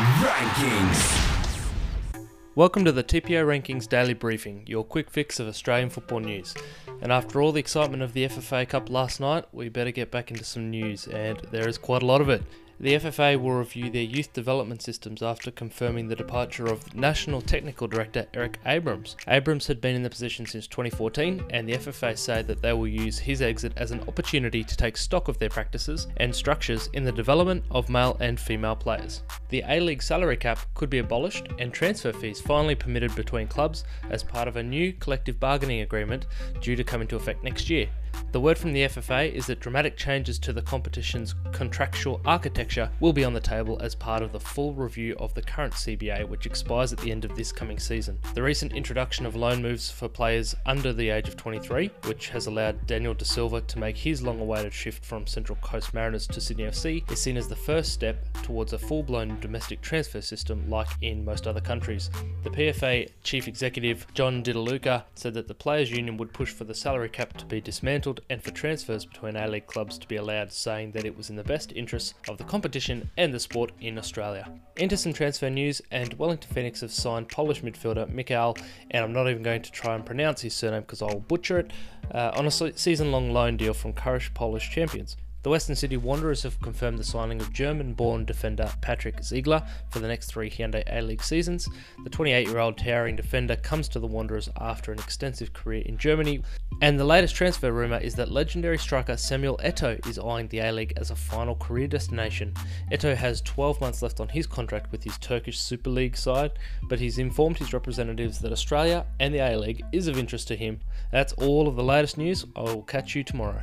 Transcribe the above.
Rankings. Welcome to the TPO Rankings Daily Briefing, your quick fix of Australian football news. And after all the excitement of the FFA Cup last night, we better get back into some news, and there is quite a lot of it. The FFA will review their youth development systems after confirming the departure of National Technical Director Eric Abrams. Abrams had been in the position since 2014, and the FFA say that they will use his exit as an opportunity to take stock of their practices and structures in the development of male and female players. The A League salary cap could be abolished and transfer fees finally permitted between clubs as part of a new collective bargaining agreement due to come into effect next year. The word from the FFA is that dramatic changes to the competition's contractual architecture will be on the table as part of the full review of the current CBA, which expires at the end of this coming season. The recent introduction of loan moves for players under the age of 23, which has allowed Daniel De Silva to make his long awaited shift from Central Coast Mariners to Sydney FC, is seen as the first step towards a full blown domestic transfer system like in most other countries. The PFA chief executive, John Didulica, said that the Players' Union would push for the salary cap to be dismantled and for transfers between A League clubs to be allowed, saying that it was in the best interests of the competition and the sport in Australia. Into some transfer news, and Wellington Phoenix have signed Polish midfielder Mikhail, and I'm not even going to try and pronounce his surname because I'll butcher it, uh, on a season long loan deal from Courage Polish champions. The Western Sydney Wanderers have confirmed the signing of German born defender Patrick Ziegler for the next three Hyundai A League seasons. The 28 year old towering defender comes to the Wanderers after an extensive career in Germany. And the latest transfer rumour is that legendary striker Samuel Eto'o is eyeing the A League as a final career destination. Eto'o has 12 months left on his contract with his Turkish Super League side, but he's informed his representatives that Australia and the A League is of interest to him. That's all of the latest news. I will catch you tomorrow.